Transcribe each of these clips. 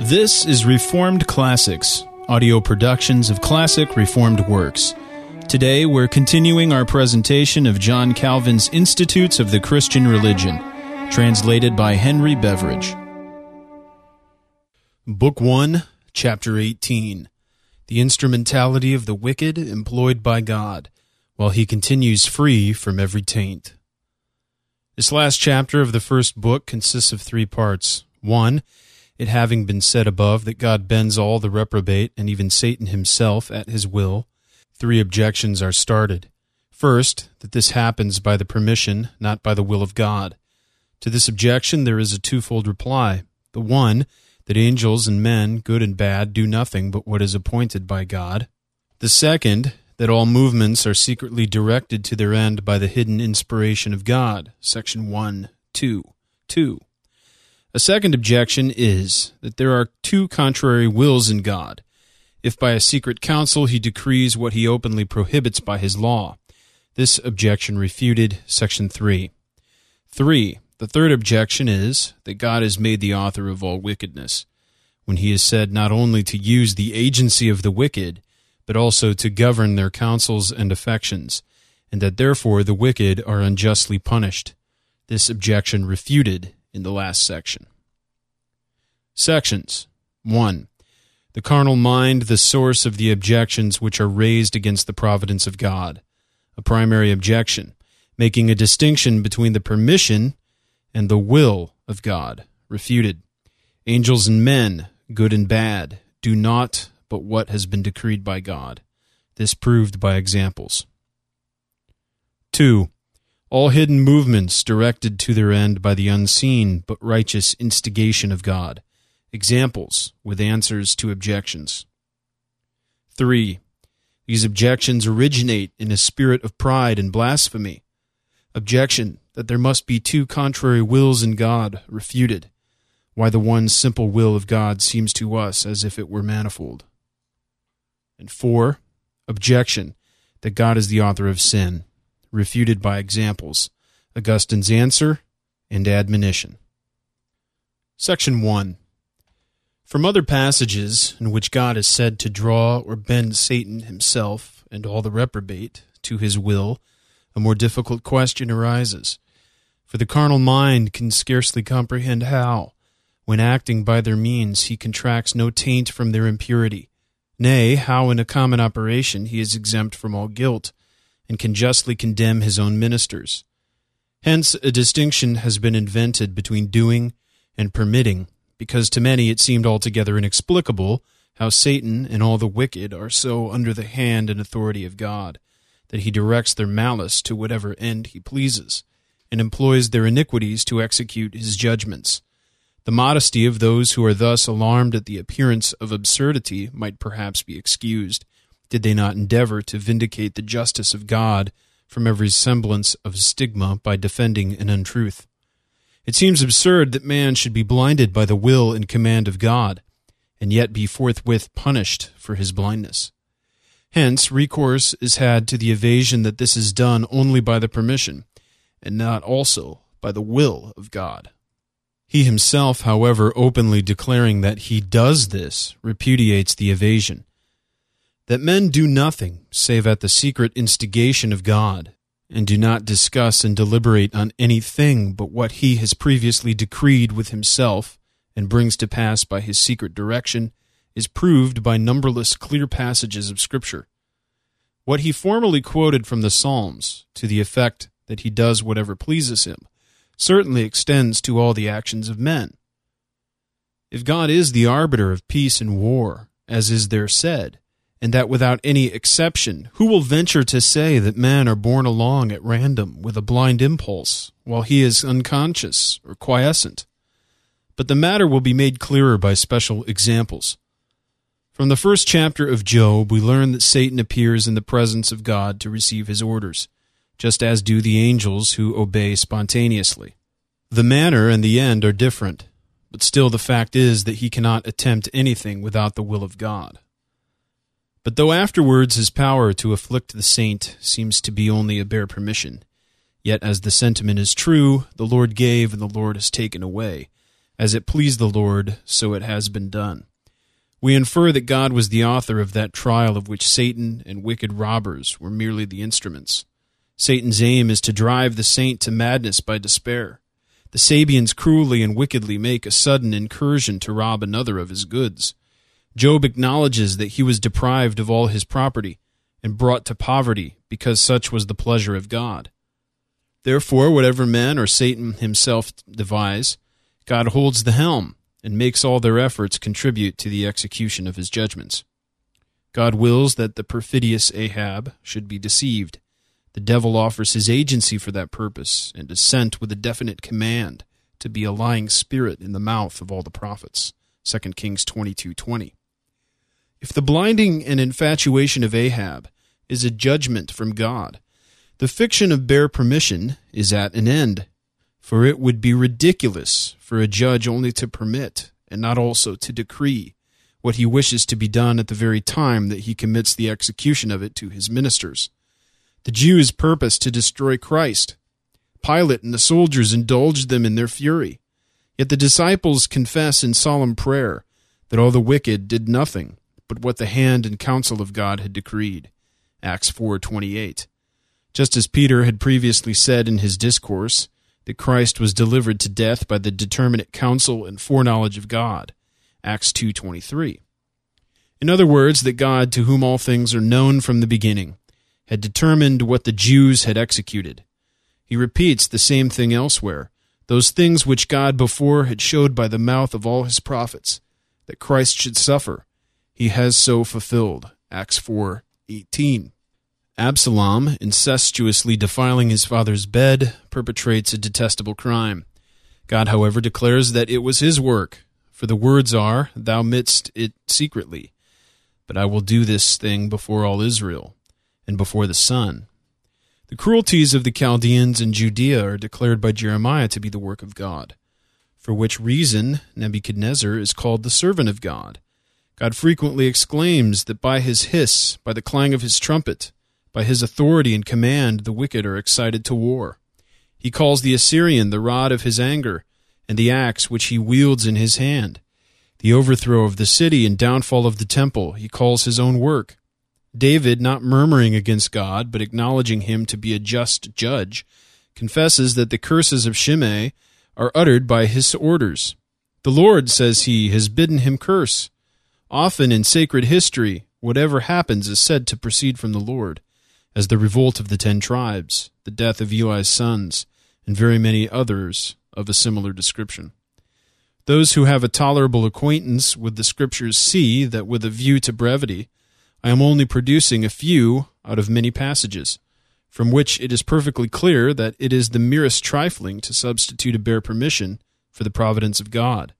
This is Reformed Classics, audio productions of classic Reformed works. Today we're continuing our presentation of John Calvin's Institutes of the Christian Religion, translated by Henry Beveridge. Book 1, Chapter 18 The Instrumentality of the Wicked Employed by God, while he continues free from every taint. This last chapter of the first book consists of three parts. One, it having been said above that God bends all the reprobate and even Satan himself at his will, three objections are started. First, that this happens by the permission, not by the will of God. To this objection there is a twofold reply. The one, that angels and men, good and bad, do nothing but what is appointed by God. The second, that all movements are secretly directed to their end by the hidden inspiration of God. Section 1, 2, 2. A second objection is that there are two contrary wills in God. If by a secret counsel he decrees what he openly prohibits by his law. This objection refuted, section 3. 3. The third objection is that God is made the author of all wickedness, when he is said not only to use the agency of the wicked, but also to govern their counsels and affections, and that therefore the wicked are unjustly punished. This objection refuted in the last section. Sections 1. The carnal mind, the source of the objections which are raised against the providence of God. A primary objection, making a distinction between the permission and the will of God. Refuted. Angels and men, good and bad, do not but what has been decreed by God. This proved by examples. 2 all hidden movements directed to their end by the unseen but righteous instigation of God. Examples with answers to objections. 3. These objections originate in a spirit of pride and blasphemy. Objection that there must be two contrary wills in God refuted. Why the one simple will of God seems to us as if it were manifold. And 4. Objection that God is the author of sin refuted by examples, Augustine's answer, and admonition. Section 1. From other passages in which God is said to draw or bend Satan himself and all the reprobate to his will, a more difficult question arises. For the carnal mind can scarcely comprehend how, when acting by their means, he contracts no taint from their impurity, nay, how in a common operation he is exempt from all guilt and can justly condemn his own ministers. Hence, a distinction has been invented between doing and permitting, because to many it seemed altogether inexplicable how Satan and all the wicked are so under the hand and authority of God that he directs their malice to whatever end he pleases, and employs their iniquities to execute his judgments. The modesty of those who are thus alarmed at the appearance of absurdity might perhaps be excused, did they not endeavor to vindicate the justice of God from every semblance of stigma by defending an untruth? It seems absurd that man should be blinded by the will and command of God, and yet be forthwith punished for his blindness. Hence, recourse is had to the evasion that this is done only by the permission, and not also by the will of God. He himself, however, openly declaring that he does this, repudiates the evasion, that men do nothing save at the secret instigation of God, and do not discuss and deliberate on anything but what he has previously decreed with himself and brings to pass by his secret direction, is proved by numberless clear passages of Scripture. What he formerly quoted from the Psalms, to the effect that he does whatever pleases him, certainly extends to all the actions of men. If God is the arbiter of peace and war, as is there said, and that without any exception, who will venture to say that men are borne along at random with a blind impulse, while he is unconscious or quiescent? But the matter will be made clearer by special examples. From the first chapter of Job, we learn that Satan appears in the presence of God to receive his orders, just as do the angels who obey spontaneously. The manner and the end are different, but still the fact is that he cannot attempt anything without the will of God. But though afterwards his power to afflict the saint seems to be only a bare permission, yet as the sentiment is true, the Lord gave and the Lord has taken away, As it pleased the Lord, so it has been done. We infer that God was the author of that trial of which Satan and wicked robbers were merely the instruments. Satan's aim is to drive the saint to madness by despair. The Sabeans cruelly and wickedly make a sudden incursion to rob another of his goods. Job acknowledges that he was deprived of all his property and brought to poverty because such was the pleasure of God. Therefore, whatever men or Satan himself devise, God holds the helm and makes all their efforts contribute to the execution of his judgments. God wills that the perfidious Ahab should be deceived the devil offers his agency for that purpose and is sent with a definite command to be a lying spirit in the mouth of all the prophets. 2 Kings 22:20. If the blinding and infatuation of Ahab is a judgment from God, the fiction of bare permission is at an end, for it would be ridiculous for a judge only to permit and not also to decree what he wishes to be done at the very time that he commits the execution of it to his ministers. The Jews purposed to destroy Christ. Pilate and the soldiers indulged them in their fury. Yet the disciples confess in solemn prayer that all the wicked did nothing but what the hand and counsel of God had decreed. Acts 4:28. Just as Peter had previously said in his discourse that Christ was delivered to death by the determinate counsel and foreknowledge of God. Acts 2:23. In other words, that God to whom all things are known from the beginning had determined what the Jews had executed. He repeats the same thing elsewhere, those things which God before had showed by the mouth of all his prophets, that Christ should suffer. He has so fulfilled. Acts 4:18. Absalom, incestuously defiling his father's bed, perpetrates a detestable crime. God, however, declares that it was his work, for the words are, Thou midst it secretly. But I will do this thing before all Israel and before the sun. The cruelties of the Chaldeans in Judea are declared by Jeremiah to be the work of God, for which reason Nebuchadnezzar is called the servant of God. God frequently exclaims that by his hiss, by the clang of his trumpet, by his authority and command, the wicked are excited to war. He calls the Assyrian the rod of his anger, and the axe which he wields in his hand. The overthrow of the city and downfall of the temple he calls his own work. David, not murmuring against God, but acknowledging him to be a just judge, confesses that the curses of Shimei are uttered by his orders. The Lord, says he, has bidden him curse. Often in sacred history, whatever happens is said to proceed from the Lord, as the revolt of the ten tribes, the death of Eli's sons, and very many others of a similar description. Those who have a tolerable acquaintance with the Scriptures see that, with a view to brevity, I am only producing a few out of many passages, from which it is perfectly clear that it is the merest trifling to substitute a bare permission for the providence of God,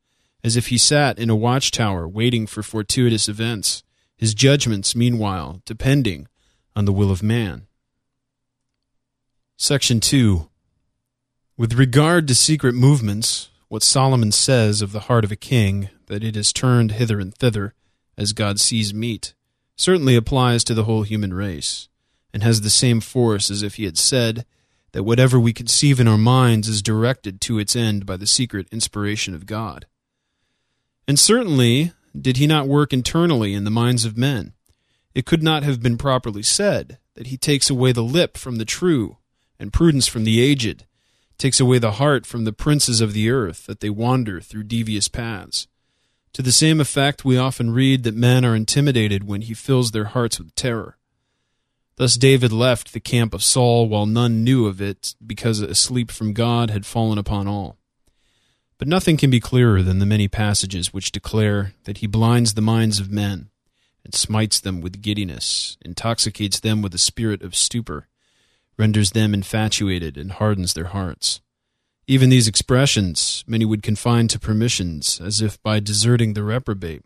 as if he sat in a watchtower waiting for fortuitous events, his judgments, meanwhile, depending on the will of man. Section 2. With regard to secret movements, what Solomon says of the heart of a king, that it is turned hither and thither, as God sees meet, certainly applies to the whole human race, and has the same force as if he had said that whatever we conceive in our minds is directed to its end by the secret inspiration of God. And certainly did he not work internally in the minds of men. It could not have been properly said that he takes away the lip from the true, and prudence from the aged, takes away the heart from the princes of the earth, that they wander through devious paths. To the same effect, we often read that men are intimidated when he fills their hearts with terror. Thus David left the camp of Saul while none knew of it, because a sleep from God had fallen upon all. But nothing can be clearer than the many passages which declare that he blinds the minds of men, and smites them with giddiness, intoxicates them with a spirit of stupor, renders them infatuated, and hardens their hearts. Even these expressions many would confine to permissions, as if by deserting the reprobate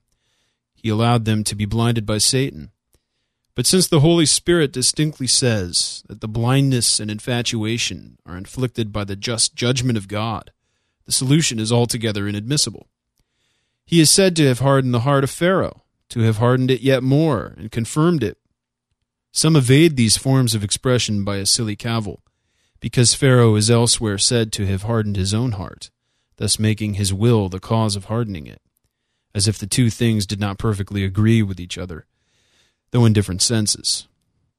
he allowed them to be blinded by Satan. But since the Holy Spirit distinctly says that the blindness and infatuation are inflicted by the just judgment of God, the solution is altogether inadmissible. He is said to have hardened the heart of Pharaoh, to have hardened it yet more, and confirmed it. Some evade these forms of expression by a silly cavil, because Pharaoh is elsewhere said to have hardened his own heart, thus making his will the cause of hardening it, as if the two things did not perfectly agree with each other, though in different senses.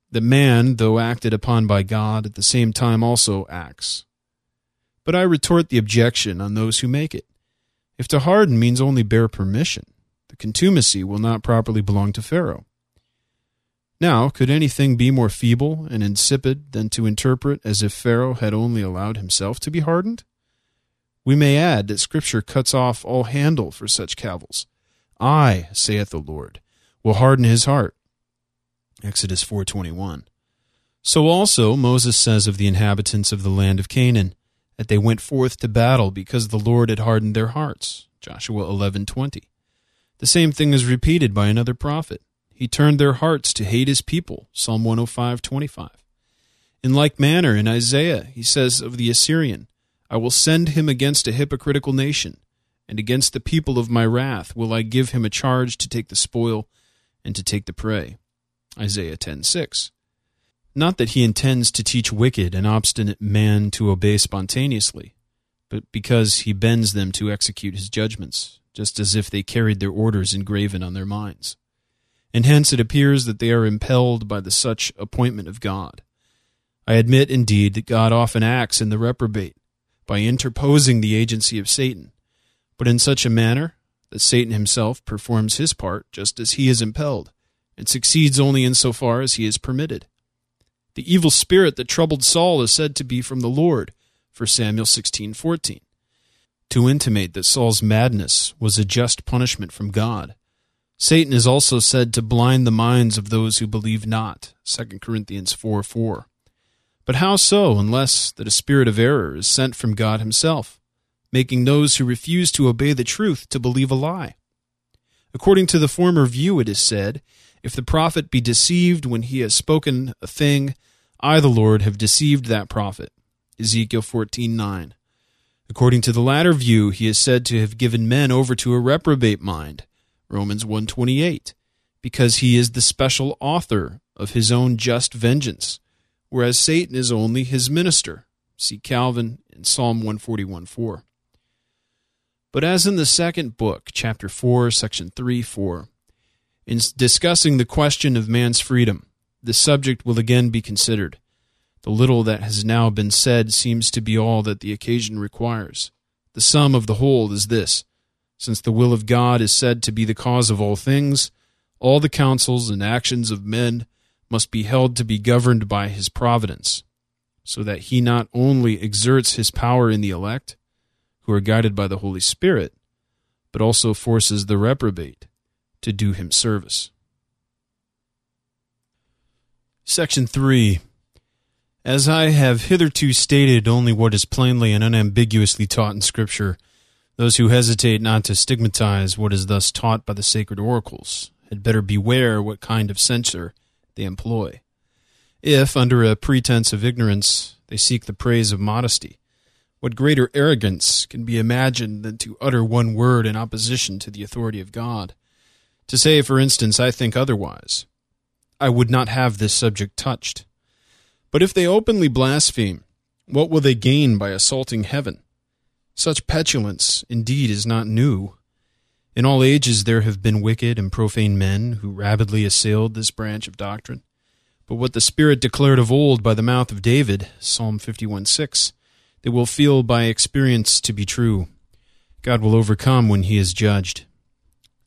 The man, though acted upon by God, at the same time also acts. But I retort the objection on those who make it. If to harden means only bare permission, the contumacy will not properly belong to Pharaoh. Now, could anything be more feeble and insipid than to interpret as if Pharaoh had only allowed himself to be hardened? We may add that Scripture cuts off all handle for such cavils. I, saith the Lord, will harden his heart. Exodus 4:21. So also Moses says of the inhabitants of the land of Canaan that they went forth to battle because the Lord had hardened their hearts. Joshua 11:20. The same thing is repeated by another prophet. He turned their hearts to hate his people. Psalm 105:25. In like manner, in Isaiah, he says of the Assyrian, I will send him against a hypocritical nation, and against the people of my wrath will I give him a charge to take the spoil and to take the prey. Isaiah 10:6. Not that he intends to teach wicked and obstinate man to obey spontaneously, but because he bends them to execute his judgments, just as if they carried their orders engraven on their minds and hence it appears that they are impelled by the such appointment of God. I admit, indeed, that God often acts in the reprobate by interposing the agency of Satan, but in such a manner that Satan himself performs his part just as he is impelled, and succeeds only in so far as he is permitted. The evil spirit that troubled Saul is said to be from the Lord, for Samuel 16:14, to intimate that Saul's madness was a just punishment from God Satan is also said to blind the minds of those who believe not. 2 Corinthians 4 4. But how so, unless that a spirit of error is sent from God himself, making those who refuse to obey the truth to believe a lie? According to the former view, it is said, If the prophet be deceived when he has spoken a thing, I, the Lord, have deceived that prophet. Ezekiel 14 9. According to the latter view, he is said to have given men over to a reprobate mind Romans 128, because he is the special author of his own just vengeance, whereas Satan is only his minister. See Calvin in Psalm 141 4. But as in the second book, chapter 4, section 3 4, in discussing the question of man's freedom, the subject will again be considered. The little that has now been said seems to be all that the occasion requires. The sum of the whole is this since the will of God is said to be the cause of all things, all the counsels and actions of men must be held to be governed by his providence, so that he not only exerts his power in the elect, who are guided by the Holy Spirit, but also forces the reprobate to do him service. Section 3 As I have hitherto stated only what is plainly and unambiguously taught in Scripture, those who hesitate not to stigmatize what is thus taught by the sacred oracles had better beware what kind of censure they employ. If, under a pretense of ignorance, they seek the praise of modesty, what greater arrogance can be imagined than to utter one word in opposition to the authority of God? To say, for instance, I think otherwise. I would not have this subject touched. But if they openly blaspheme, what will they gain by assaulting heaven? Such petulance, indeed, is not new. In all ages there have been wicked and profane men who rabidly assailed this branch of doctrine. But what the Spirit declared of old by the mouth of David, Psalm 51 6, they will feel by experience to be true. God will overcome when he is judged.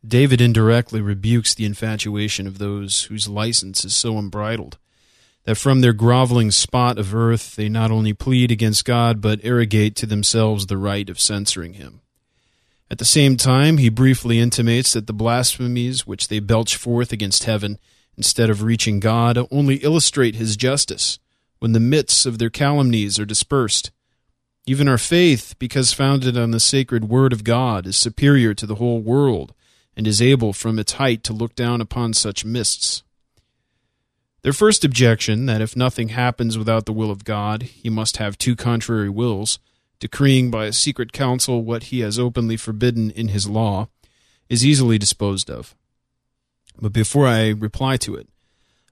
David indirectly rebukes the infatuation of those whose license is so unbridled that from their groveling spot of earth they not only plead against God, but arrogate to themselves the right of censoring him. At the same time, he briefly intimates that the blasphemies which they belch forth against heaven, instead of reaching God, only illustrate his justice when the myths of their calumnies are dispersed. Even our faith, because founded on the sacred word of God, is superior to the whole world, and is able from its height to look down upon such mists. Their first objection, that if nothing happens without the will of God, he must have two contrary wills, decreeing by a secret counsel what he has openly forbidden in his law, is easily disposed of. But before I reply to it,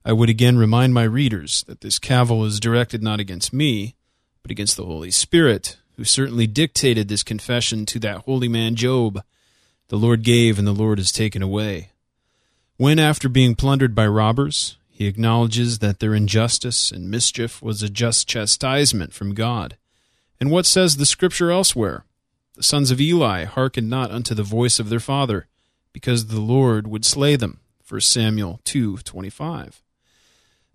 I would again remind my readers that this cavil is directed not against me, but against the Holy Spirit, who certainly dictated this confession to that holy man Job. The Lord gave, and the Lord has taken away. When, after being plundered by robbers, he acknowledges that their injustice and mischief was a just chastisement from God. And what says the Scripture elsewhere? The sons of Eli hearkened not unto the voice of their father, because the Lord would slay them. 1 Samuel 2:25.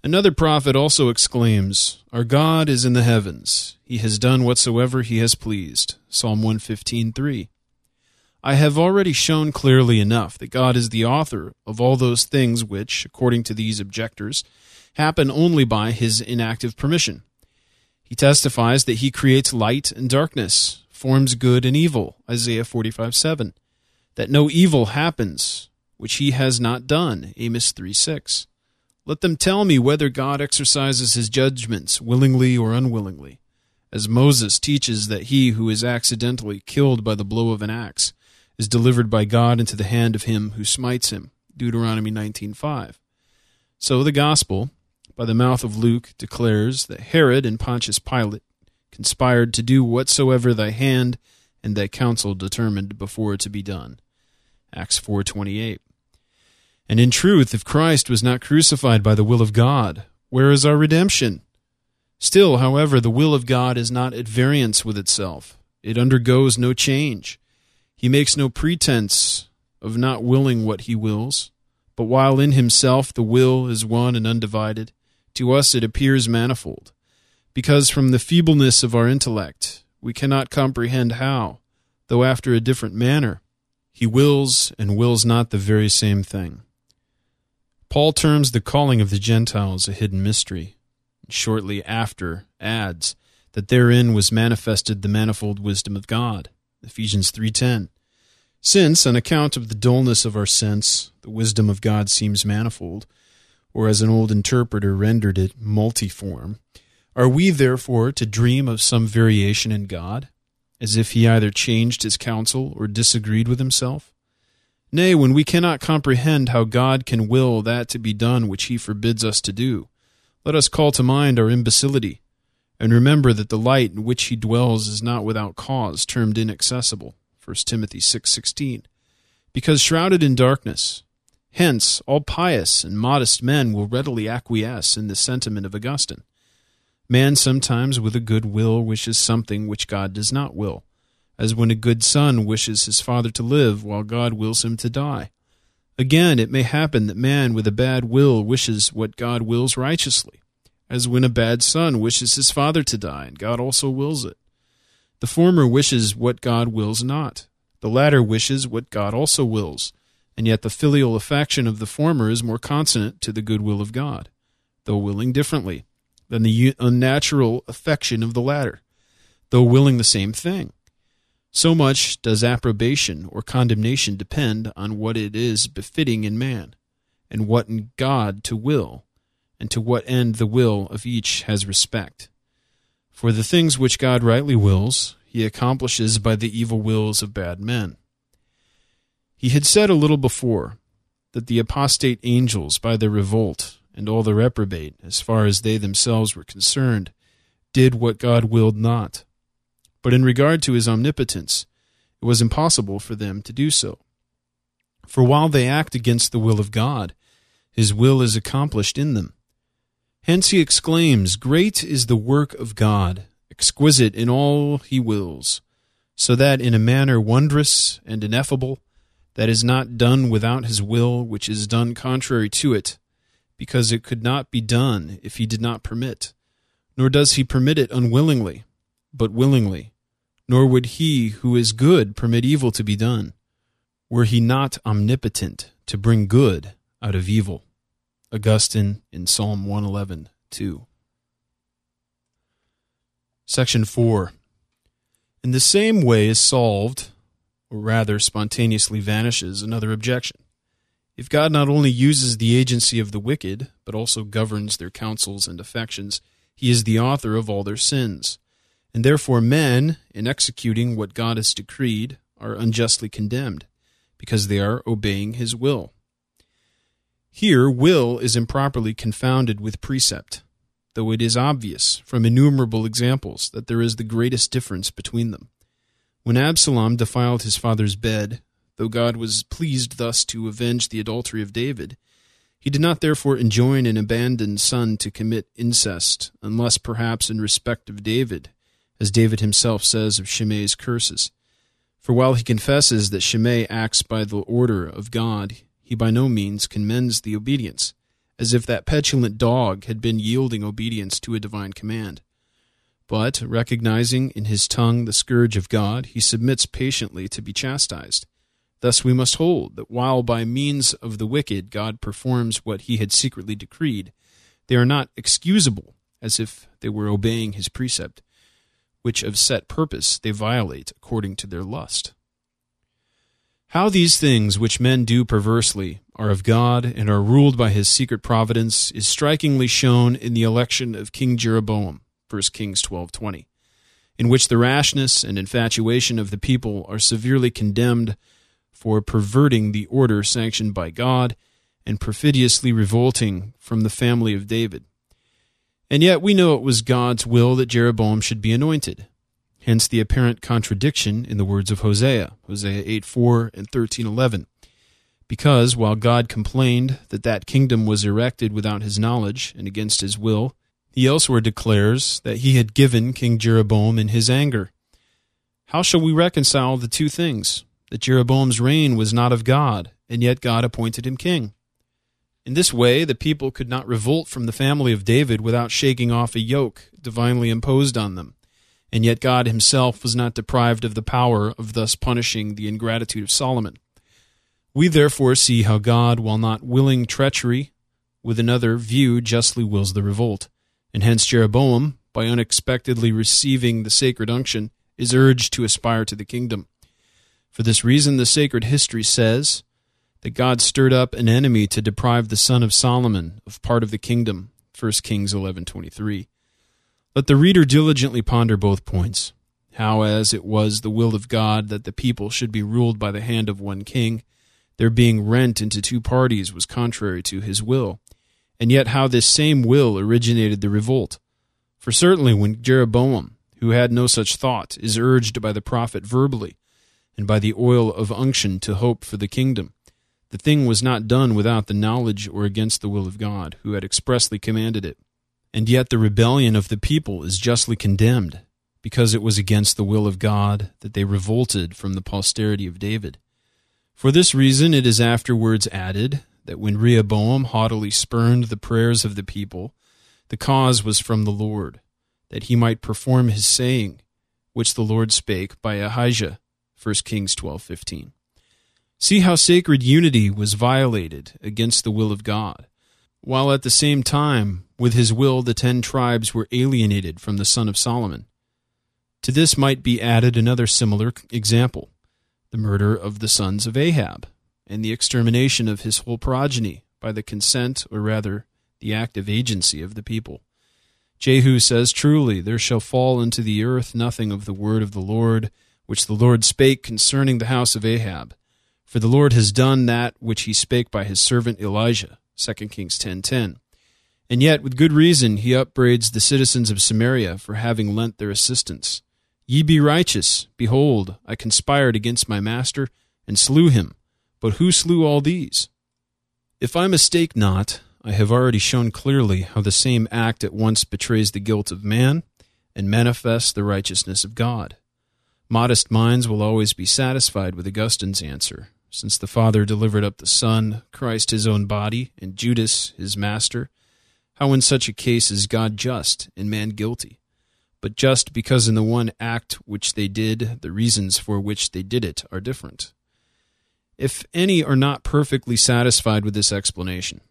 Another prophet also exclaims, Our God is in the heavens. He has done whatsoever he has pleased. Psalm 115:3. I have already shown clearly enough that God is the author of all those things which, according to these objectors, happen only by his inactive permission. He testifies that he creates light and darkness, forms good and evil, Isaiah 45 7, that no evil happens which he has not done, Amos 3 6. Let them tell me whether God exercises his judgments willingly or unwillingly, as Moses teaches that he who is accidentally killed by the blow of an axe is delivered by God into the hand of him who smites him. Deuteronomy 19:5. So the gospel, by the mouth of Luke, declares that Herod and Pontius Pilate conspired to do whatsoever thy hand and thy counsel determined before to be done. Acts 4:28. And in truth, if Christ was not crucified by the will of God, where is our redemption? Still, however, the will of God is not at variance with itself. It undergoes no change. He makes no pretense of not willing what he wills, but while in himself the will is one and undivided, to us it appears manifold, because from the feebleness of our intellect we cannot comprehend how, though after a different manner, he wills and wills not the very same thing. Paul terms the calling of the Gentiles a hidden mystery, and shortly after adds that therein was manifested the manifold wisdom of God. Ephesians 3:10. Since, on account of the dullness of our sense, the wisdom of God seems manifold, or as an old interpreter rendered it, multiform, are we therefore to dream of some variation in God, as if he either changed his counsel or disagreed with himself? Nay, when we cannot comprehend how God can will that to be done which he forbids us to do, let us call to mind our imbecility and remember that the light in which he dwells is not without cause termed inaccessible 1 timothy 6.16 because shrouded in darkness hence all pious and modest men will readily acquiesce in the sentiment of augustine. Man sometimes with a good will wishes something which god does not will as when a good son wishes his father to live while god wills him to die. Again it may happen that man with a bad will wishes what god wills righteously as when a bad son wishes his father to die, and God also wills it. The former wishes what God wills not. The latter wishes what God also wills, and yet the filial affection of the former is more consonant to the good will of God, though willing differently, than the unnatural affection of the latter, though willing the same thing. So much does approbation or condemnation depend on what it is befitting in man, and what in God to will, and to what end the will of each has respect. For the things which God rightly wills, he accomplishes by the evil wills of bad men. He had said a little before that the apostate angels, by their revolt, and all the reprobate, as far as they themselves were concerned, did what God willed not. But in regard to his omnipotence, it was impossible for them to do so. For while they act against the will of God, his will is accomplished in them. Hence he exclaims, Great is the work of God, exquisite in all he wills, so that in a manner wondrous and ineffable, that is not done without his will, which is done contrary to it, because it could not be done if he did not permit, nor does he permit it unwillingly, but willingly, nor would he who is good permit evil to be done, were he not omnipotent to bring good out of evil. Augustine in Psalm 111 2. Section 4. In the same way is solved, or rather spontaneously vanishes, another objection. If God not only uses the agency of the wicked, but also governs their counsels and affections, he is the author of all their sins. And therefore men, in executing what God has decreed, are unjustly condemned, because they are obeying his will. Here, will is improperly confounded with precept. though it is obvious from innumerable examples that there is the greatest difference between them. When Absalom defiled his father's bed, though God was pleased thus to avenge the adultery of David, he did not therefore enjoin an abandoned son to commit incest, unless perhaps in respect of David, as David himself says of Shimei's curses. For while he confesses that Shimei acts by the order of God, he by no means commends the obedience, as if that petulant dog had been yielding obedience to a divine command. But, recognizing in his tongue the scourge of God, he submits patiently to be chastised. Thus we must hold that while by means of the wicked God performs what he had secretly decreed, they are not excusable, as if they were obeying his precept, which of set purpose they violate according to their lust. How these things which men do perversely are of God and are ruled by his secret providence is strikingly shown in the election of King Jeroboam, 1 Kings 12:20, in which the rashness and infatuation of the people are severely condemned for perverting the order sanctioned by God and perfidiously revolting from the family of David. And yet we know it was God's will that Jeroboam should be anointed. Hence the apparent contradiction in the words of Hosea, Hosea 8 4 and thirteen eleven. Because, while God complained that that kingdom was erected without his knowledge and against his will, he elsewhere declares that he had given King Jeroboam in his anger. How shall we reconcile the two things? that Jeroboam's reign was not of God, and yet God appointed him king. In this way, the people could not revolt from the family of David without shaking off a yoke divinely imposed on them, and yet God himself was not deprived of the power of thus punishing the ingratitude of Solomon. We therefore see how God, while not willing treachery, with another view justly wills the revolt, and hence Jeroboam, by unexpectedly receiving the sacred unction, is urged to aspire to the kingdom. For this reason, the sacred history says that God stirred up an enemy to deprive the son of Solomon of part of the kingdom. 1 Kings 11:23. Let the reader diligently ponder both points. How, as it was the will of God that the people should be ruled by the hand of one king, their being rent into two parties was contrary to his will, and yet how this same will originated the revolt. For certainly when Jeroboam, who had no such thought, is urged by the prophet verbally and by the oil of unction to hope for the kingdom. The thing was not done without the knowledge or against the will of God, who had expressly commanded it. And yet the rebellion of the people is justly condemned, because it was against the will of God that they revolted from the posterity of David. For this reason it is afterwards added that when Rehoboam haughtily spurned the prayers of the people, the cause was from the Lord, that he might perform his saying, which the Lord spake by Ahijah 1 Kings 12:15. See how sacred unity was violated against the will of God, while at the same time, with his will, the ten tribes were alienated from the son of Solomon. To this might be added another similar example the murder of the sons of Ahab, and the extermination of his whole progeny by the consent, or rather, the active agency of the people. Jehu says, Truly, there shall fall into the earth nothing of the word of the Lord which the Lord spake concerning the house of Ahab. For the Lord has done that which he spake by his servant Elijah. 2 Kings 10.10. And yet, with good reason, he upbraids the citizens of Samaria for having lent their assistance. Ye be righteous. Behold, I conspired against my master, and slew him. But who slew all these? If I mistake not, I have already shown clearly how the same act at once betrays the guilt of man and manifests the righteousness of God. Modest minds will always be satisfied with Augustine's answer, since the Father delivered up the Son, Christ his own body, and Judas his master. How in such a case is God just and man guilty? But just because in the one act which they did, the reasons for which they did it are different. If any are not perfectly satisfied with this explanation,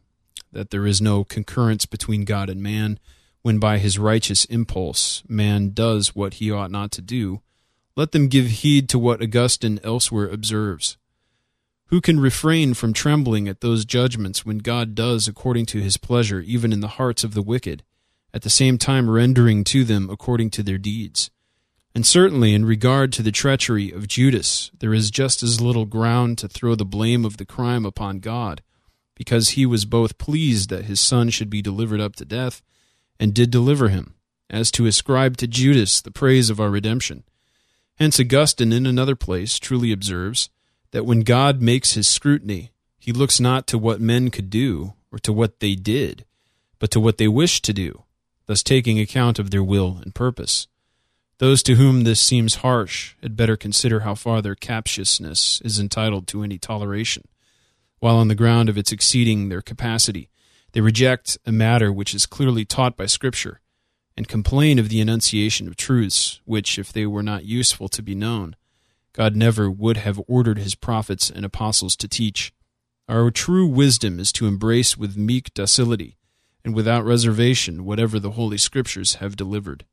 that there is no concurrence between God and man, when by his righteous impulse man does what he ought not to do, let them give heed to what Augustine elsewhere observes. Who can refrain from trembling at those judgments when God does according to his pleasure even in the hearts of the wicked, at the same time rendering to them according to their deeds? And certainly in regard to the treachery of Judas, there is just as little ground to throw the blame of the crime upon God, because he was both pleased that his son should be delivered up to death, and did deliver him, as to ascribe to Judas the praise of our redemption. Hence Augustine in another place truly observes that when God makes his scrutiny, he looks not to what men could do or to what they did, but to what they wished to do, thus taking account of their will and purpose. Those to whom this seems harsh had better consider how far their captiousness is entitled to any toleration, while on the ground of its exceeding their capacity, they reject a matter which is clearly taught by Scripture, and complain of the enunciation of truths which, if they were not useful to be known, God never would have ordered his prophets and apostles to teach. Our true wisdom is to embrace with meek docility and without reservation whatever the Holy Scriptures have delivered.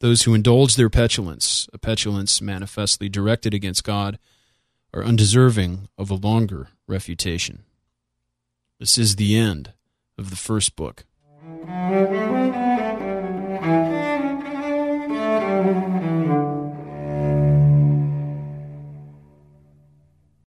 Those who indulge their petulance, a petulance manifestly directed against God, are undeserving of a longer refutation. This is the end of the first book.